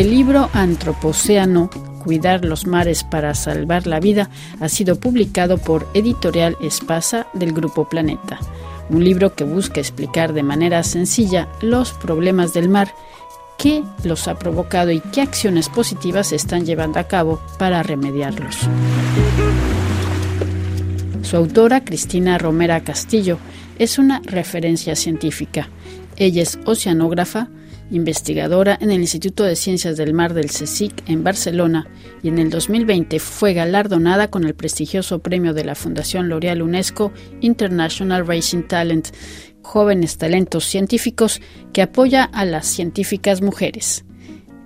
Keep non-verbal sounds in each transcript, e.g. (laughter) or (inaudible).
El libro Antropocéano, Cuidar los mares para salvar la vida, ha sido publicado por Editorial Espasa del Grupo Planeta. Un libro que busca explicar de manera sencilla los problemas del mar, qué los ha provocado y qué acciones positivas se están llevando a cabo para remediarlos. Su autora, Cristina Romera Castillo, es una referencia científica. Ella es oceanógrafa, investigadora en el Instituto de Ciencias del Mar del CSIC en Barcelona y en el 2020 fue galardonada con el prestigioso premio de la Fundación L'Oreal UNESCO International Racing Talent, jóvenes talentos científicos que apoya a las científicas mujeres.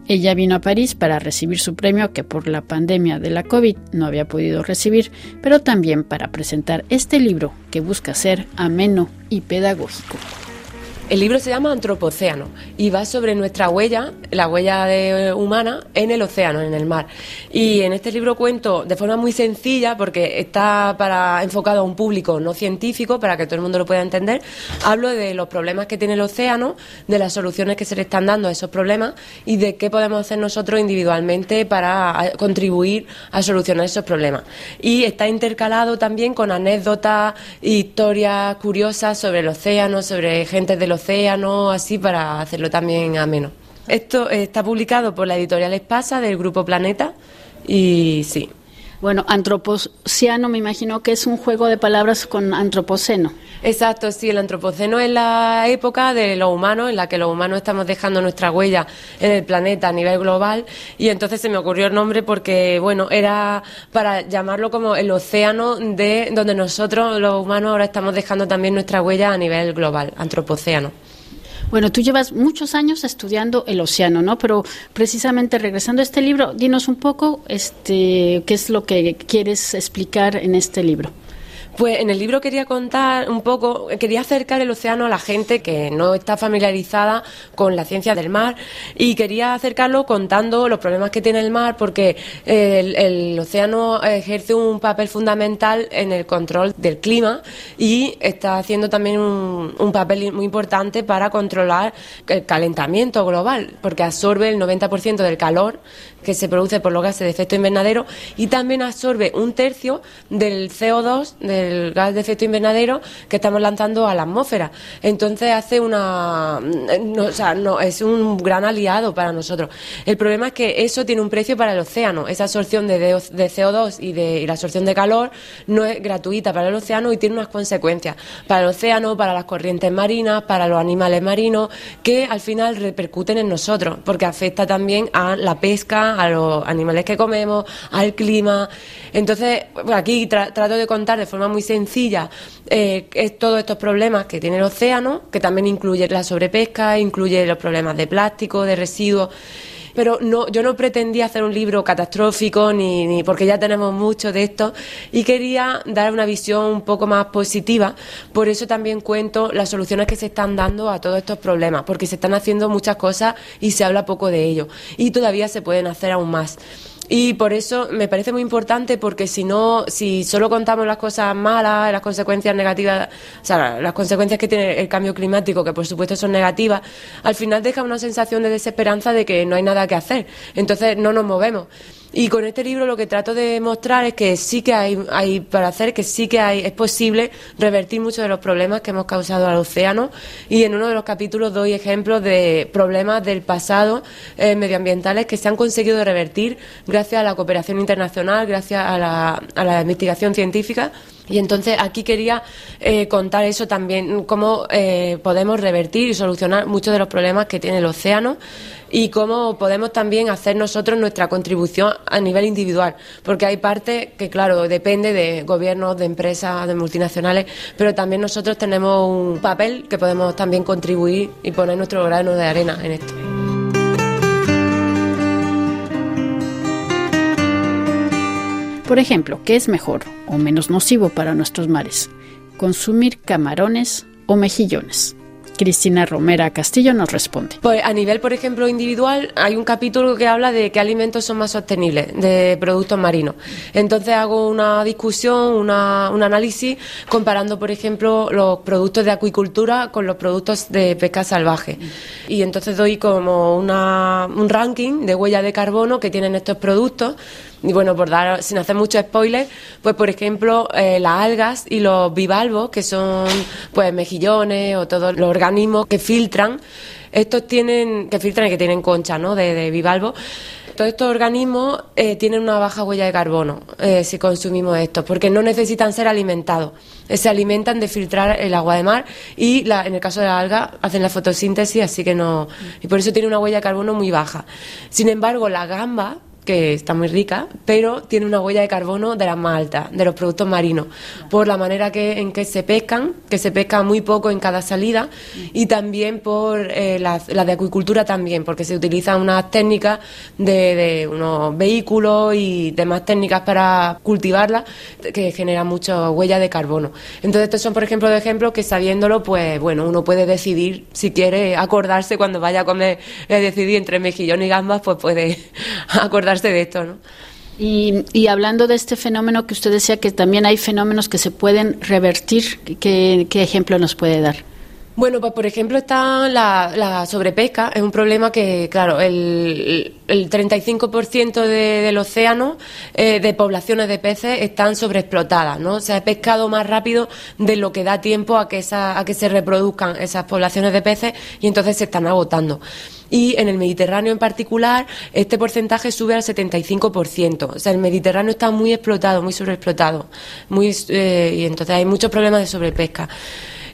Ella vino a París para recibir su premio que por la pandemia de la COVID no había podido recibir, pero también para presentar este libro que busca ser ameno y pedagógico. El libro se llama Antropocéano y va sobre nuestra huella, la huella humana en el océano, en el mar. Y en este libro cuento de forma muy sencilla, porque está para enfocado a un público no científico, para que todo el mundo lo pueda entender. Hablo de los problemas que tiene el océano, de las soluciones que se le están dando a esos problemas y de qué podemos hacer nosotros individualmente para contribuir a solucionar esos problemas. Y está intercalado también con anécdotas, historias curiosas sobre el océano, sobre gente del océano, así para hacerlo también ameno. Esto está publicado por la editorial Espasa del Grupo Planeta y sí. Bueno, antropoceno me imagino que es un juego de palabras con antropoceno. Exacto, sí, el antropoceno es la época de los humanos, en la que los humanos estamos dejando nuestra huella en el planeta a nivel global, y entonces se me ocurrió el nombre porque, bueno, era para llamarlo como el océano de donde nosotros, los humanos, ahora estamos dejando también nuestra huella a nivel global, antropoceno. Bueno, tú llevas muchos años estudiando el océano, ¿no? Pero precisamente regresando a este libro, dinos un poco este, qué es lo que quieres explicar en este libro. Pues en el libro quería contar un poco, quería acercar el océano a la gente que no está familiarizada con la ciencia del mar y quería acercarlo contando los problemas que tiene el mar porque el, océano ejerce un papel fundamental en el control del clima y está haciendo también un, papel muy importante para controlar el calentamiento global porque absorbe el 90% del calor que se produce por los gases de efecto invernadero y también absorbe un tercio del CO2, del gas de efecto invernadero que estamos lanzando a la atmósfera. Entonces hace una, o sea, no, es un gran aliado para nosotros. El problema es que eso tiene un precio para el océano. Esa absorción de, de CO2 y, de, y la absorción de calor no es gratuita para el océano y tiene unas consecuencias para el océano, para las corrientes marinas, para los animales marinos, que al final repercuten en nosotros, porque afecta también a la pesca, a los animales que comemos, al clima. Entonces, aquí trato de contar de forma muy sencilla eh, todos estos problemas que tiene el océano, que también incluye la sobrepesca, incluye los problemas de plástico, de residuos pero no, yo no pretendía hacer un libro catastrófico ni, ni porque ya tenemos mucho de esto y quería dar una visión un poco más positiva. Por eso también cuento las soluciones que se están dando a todos estos problemas, porque se están haciendo muchas cosas y se habla poco de ello y todavía se pueden hacer aún más. Y por eso me parece muy importante porque si no, si solo contamos las cosas malas, las consecuencias negativas, o sea, las consecuencias que tiene el cambio climático, que por supuesto son negativas, al final deja una sensación de desesperanza de que no hay nada que hacer. Entonces no nos movemos. Y con este libro lo que trato de mostrar es que sí que hay, para hacer, que sí que hay, es posible revertir muchos de los problemas que hemos causado al océano. Y en uno de los capítulos doy ejemplos de problemas del pasado eh, medioambientales que se han conseguido revertir gracias a la cooperación internacional, gracias a la, a la investigación científica. Y entonces aquí quería eh, contar eso también, cómo eh, podemos revertir y solucionar muchos de los problemas que tiene el océano y cómo podemos también hacer nosotros nuestra contribución a nivel individual, porque hay parte que, claro, depende de gobiernos, de empresas, de multinacionales, pero también nosotros tenemos un papel que podemos también contribuir y poner nuestro grano de arena en esto. Por ejemplo, ¿qué es mejor o menos nocivo para nuestros mares? ¿Consumir camarones o mejillones? Cristina Romera Castillo nos responde. Pues a nivel, por ejemplo, individual, hay un capítulo que habla de qué alimentos son más sostenibles de productos marinos. Entonces hago una discusión, una, un análisis comparando, por ejemplo, los productos de acuicultura con los productos de pesca salvaje. Y entonces doy como una, un ranking de huella de carbono que tienen estos productos y bueno, por dar, sin hacer mucho spoiler, pues por ejemplo, eh, las algas y los bivalvos, que son pues mejillones o todos los organismos que filtran, estos tienen, que filtran y que tienen concha, ¿no? De, de bivalvo. Todos estos organismos eh, tienen una baja huella de carbono eh, si consumimos estos, porque no necesitan ser alimentados. se alimentan de filtrar el agua de mar y la, en el caso de la alga hacen la fotosíntesis, así que no. Y por eso tiene una huella de carbono muy baja. Sin embargo, la gamba que está muy rica, pero tiene una huella de carbono de las más altas, de los productos marinos, por la manera que, en que se pescan, que se pesca muy poco en cada salida, y también por eh, la, de acuicultura también, porque se utilizan unas técnicas de, unos vehículos y demás técnicas para cultivarla que generan mucha huella de carbono. Entonces estos son, por ejemplo, de ejemplos que sabiéndolo, pues bueno, uno puede decidir si quiere acordarse cuando vaya a comer, decidir entre mejillón y gambas, pues puede (laughs) acordarse de esto, ¿no? Y, hablando de este fenómeno que usted decía que también hay fenómenos que se pueden revertir, ¿qué, ejemplo nos puede dar? Bueno, pues por ejemplo está la, sobrepesca, es un problema que, claro, el, el 35% del océano eh, de poblaciones de peces están sobreexplotadas, ¿no? Se ha pescado más rápido de lo que da tiempo a que, esa, a que se reproduzcan esas poblaciones de peces y entonces se están agotando y en el Mediterráneo en particular este porcentaje sube al 75%. O sea, el Mediterráneo está muy explotado, muy sobreexplotado, muy, eh, y entonces hay muchos problemas de sobrepesca.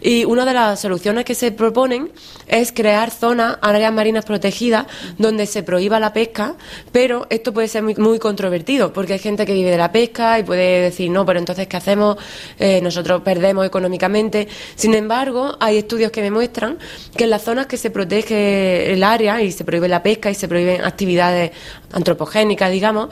Y una de las soluciones que se proponen es crear zonas, áreas marinas protegidas, donde se prohíba la pesca, pero esto puede ser muy, muy controvertido, porque hay gente que vive de la pesca y puede decir, no, pero entonces, ¿qué hacemos? Eh, nosotros perdemos económicamente. Sin embargo, hay estudios que demuestran que en las zonas que se protege el área y se prohíbe la pesca y se prohíben actividades antropogénicas, digamos,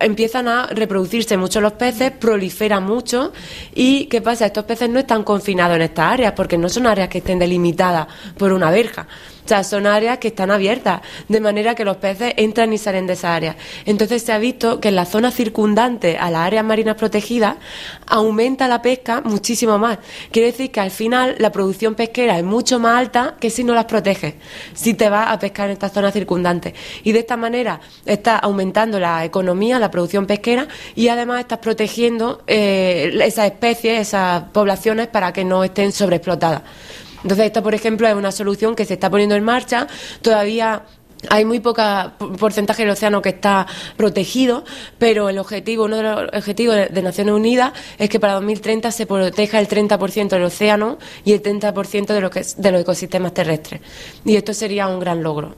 empiezan a reproducirse mucho los peces, proliferan mucho y ¿qué pasa? Estos peces no están confinados en estas áreas porque no son áreas que estén delimitadas por una verja. O sea, son áreas que están abiertas, de manera que los peces entran y salen de esa área. Entonces se ha visto que en la zona circundante a las áreas marinas protegidas aumenta la pesca muchísimo más. Quiere decir que al final la producción pesquera es mucho más alta que si no las proteges, si te vas a pescar en estas zonas circundantes. Y de esta manera está aumentando la economía, la producción pesquera y además estás protegiendo eh, esas especies, esas poblaciones para que no estén sobreexplotadas. Entonces, esta, por ejemplo, es una solución que se está poniendo en marcha. Todavía hay muy poca porcentaje del océano que está protegido, pero el objetivo, uno de los objetivos de Naciones Unidas es que para 2030 se proteja el 30% del océano y el 30% de, de los ecosistemas terrestres. Y esto sería un gran logro.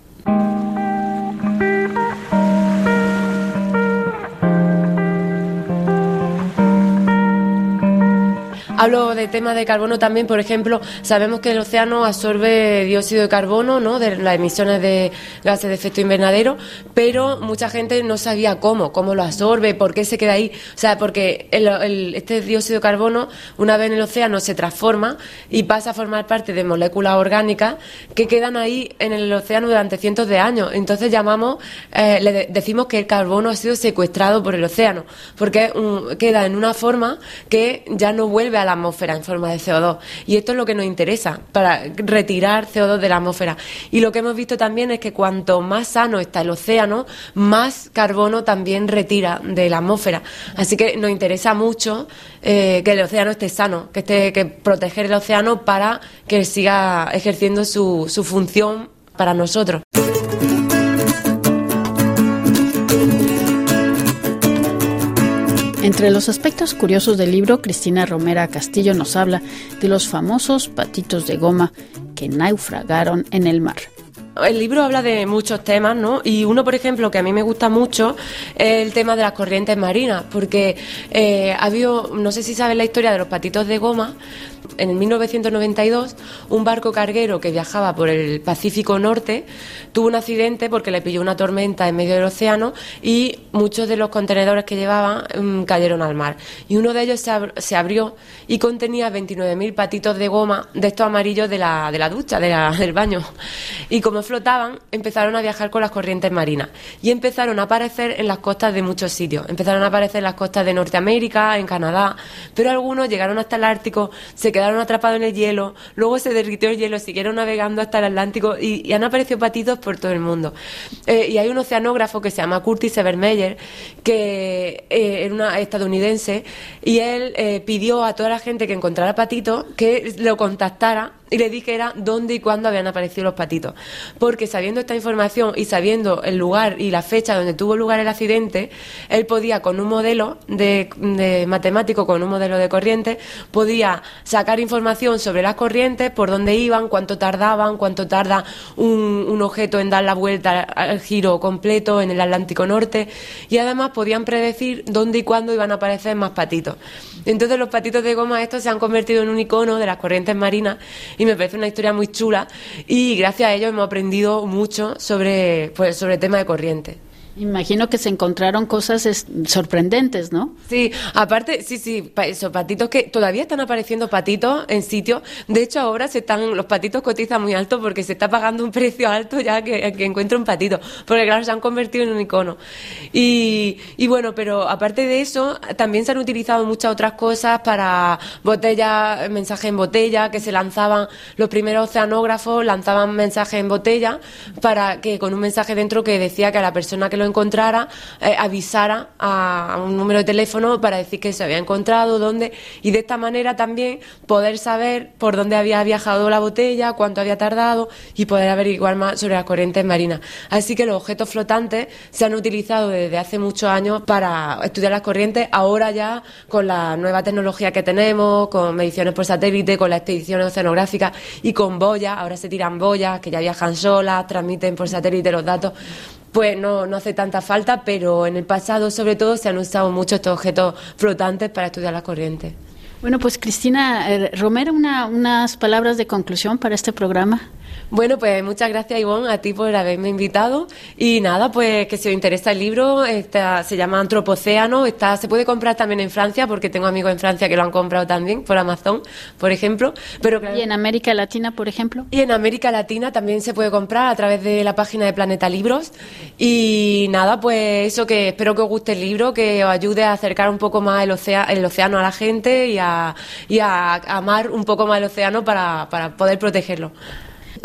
Hablo de temas de carbono también, por ejemplo, sabemos que el océano absorbe dióxido de carbono, ¿no? De las emisiones de gases de efecto invernadero, pero mucha gente no sabía cómo, cómo lo absorbe, por qué se queda ahí. O sea, porque este dióxido de carbono, una vez en el océano, se transforma y pasa a formar parte de moléculas orgánicas que quedan ahí en el océano durante cientos de años. Entonces llamamos, eh, le decimos que el carbono ha sido secuestrado por el océano, porque queda en una forma que ya no vuelve a la atmósfera en forma de CO2. Y esto es lo que nos interesa para retirar CO2 de la atmósfera. Y lo que hemos visto también es que cuanto más sano está el océano, más carbono también retira de la atmósfera. Así que nos interesa mucho eh, que el océano esté sano, que esté que proteger el océano para que siga ejerciendo su, su función para nosotros. Entre los aspectos curiosos del libro, Cristina Romera Castillo nos habla de los famosos patitos de goma que naufragaron en el mar. El libro habla de muchos temas, ¿no? Y uno, por ejemplo, que a mí me gusta mucho es el tema de las corrientes marinas, porque eh, ha habido, no sé si sabes la historia de los patitos de goma, en el 1992, un barco carguero que viajaba por el Pacífico Norte tuvo un accidente porque le pilló una tormenta en medio del océano y muchos de los contenedores que llevaban mm, cayeron al mar. Y uno de ellos se, abrió y contenía 29.000 patitos de goma de estos amarillos de la, de la ducha, (laughs) del baño. Y como flotaban, empezaron a viajar con las corrientes marinas y empezaron a aparecer en las costas de muchos sitios. Empezaron a aparecer en las costas de Norteamérica, en Canadá, pero algunos llegaron hasta el Ártico, se quedaron atrapados en el hielo, luego se derritió el hielo, siguieron navegando hasta el Atlántico y, han aparecido patitos por todo el mundo. Eh, y hay un oceanógrafo que se llama Curtis Evermeyer, que eh, era una estadounidense, y él eh, pidió a toda la gente que encontrara patitos que lo contactara y le dijera dónde y cuándo habían aparecido los patitos. Porque sabiendo esta información y sabiendo el lugar y la fecha donde tuvo lugar el accidente, él podía con un modelo de, matemático, con un modelo de corriente, podía sacar información sobre las corrientes, por dónde iban, cuánto tardaban, cuánto tarda un, objeto en dar la vuelta al giro completo en el Atlántico Norte y además podían predecir dónde y cuándo iban a aparecer más patitos. Entonces los patitos de goma estos se han convertido en un icono de las corrientes marinas me parece una historia muy chula y gracias a ello hemos aprendido mucho sobre, pues, sobre el tema de corriente. Imagino que se encontraron cosas sorprendentes, ¿no? Sí, aparte, sí, sí, esos patitos que todavía están apareciendo patitos en sitios. De hecho, ahora se están, los patitos cotizan muy alto porque se está pagando un precio alto ya que, que encuentre un patito. Porque claro, se han convertido en un icono. Y, y bueno, pero aparte de eso, también se han utilizado muchas otras cosas para botellas, mensajes en botella, que se lanzaban, los primeros oceanógrafos lanzaban mensajes en botella para que con un mensaje dentro que decía que a la persona que lo encontrara, eh, avisara a, un número de teléfono para decir que se había encontrado, dónde, y de esta manera también poder saber por dónde había viajado la botella, cuánto había tardado y poder averiguar más sobre las corrientes marinas. Así que los objetos flotantes se han utilizado desde hace muchos años para estudiar las corrientes, ahora ya con la nueva tecnología que tenemos, con mediciones por satélite, con las expediciones oceanográficas y con boyas, ahora se tiran boyas que ya viajan solas, transmiten por satélite los datos pues no, no hace tanta falta, pero en el pasado sobre todo se han usado mucho estos objetos flotantes para estudiar la corriente. Bueno, pues Cristina eh, Romero, unas palabras de conclusión para este programa. Bueno, pues muchas gracias Ivonne a ti por haberme invitado y nada, pues que si os interesa el libro, está, se llama Antropocéano, está, se puede comprar también en Francia porque tengo amigos en Francia que lo han comprado también por Amazon, por ejemplo. Pero ¿Y en América Latina, por ejemplo? Y en América Latina también se puede comprar a través de la página de Planeta Libros y nada, pues eso que espero que os guste el libro, que os ayude a acercar un poco más el, el océano a la gente y a, y a amar un poco más el océano para, para poder protegerlo.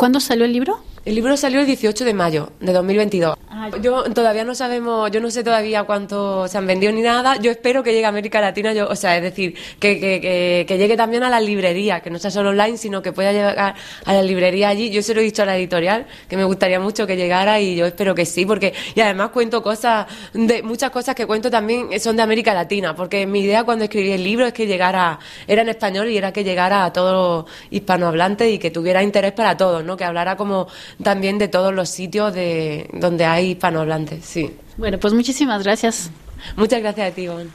¿Cuándo salió el libro? El libro salió el 18 de mayo de 2022. Yo todavía no sabemos, yo no sé todavía cuánto se han vendido ni nada. Yo espero que llegue a América Latina, yo, o sea, es decir, que, que, que, llegue también a la librería, que no sea solo online, sino que pueda llegar a la librería allí. Yo se lo he dicho a la editorial, que me gustaría mucho que llegara y yo espero que sí, porque y además cuento cosas, de muchas cosas que cuento también son de América Latina, porque mi idea cuando escribí el libro es que llegara, era en español y era que llegara a todos los hispanohablantes y que tuviera interés para todos, ¿no? Que hablara como también de todos los sitios de donde hay hispanohablantes, sí. Bueno, pues muchísimas gracias. Muchas gracias a ti, Iván.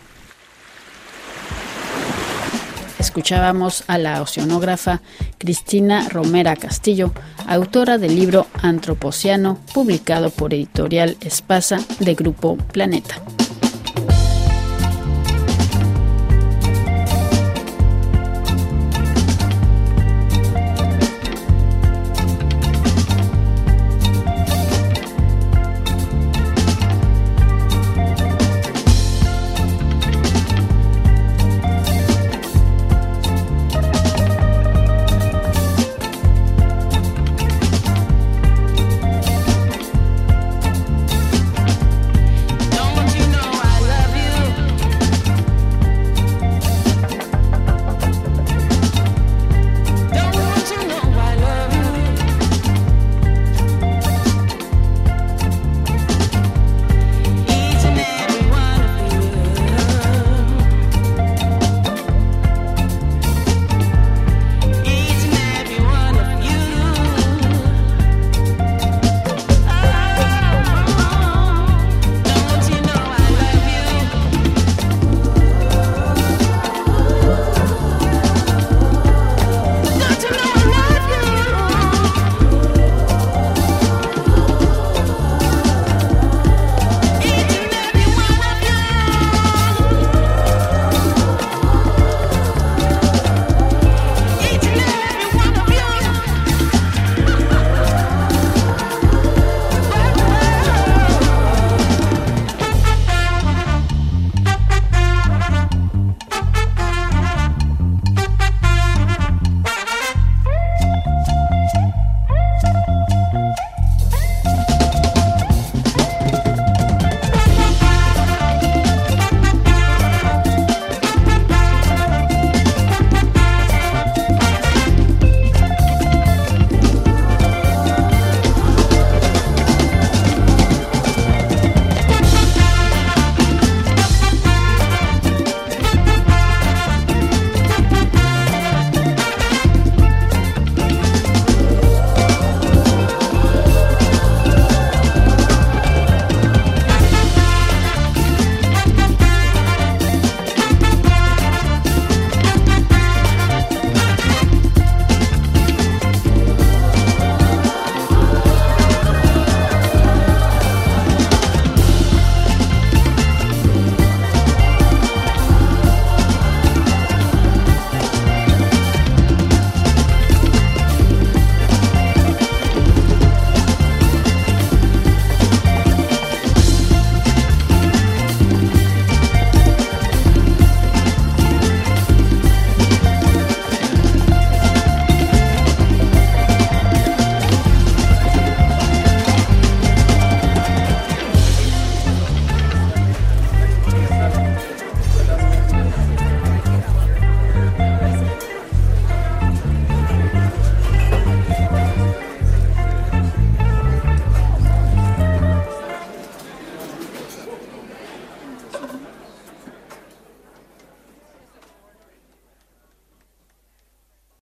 Escuchábamos a la oceanógrafa Cristina Romera Castillo, autora del libro Antropociano, publicado por Editorial Espasa de Grupo Planeta.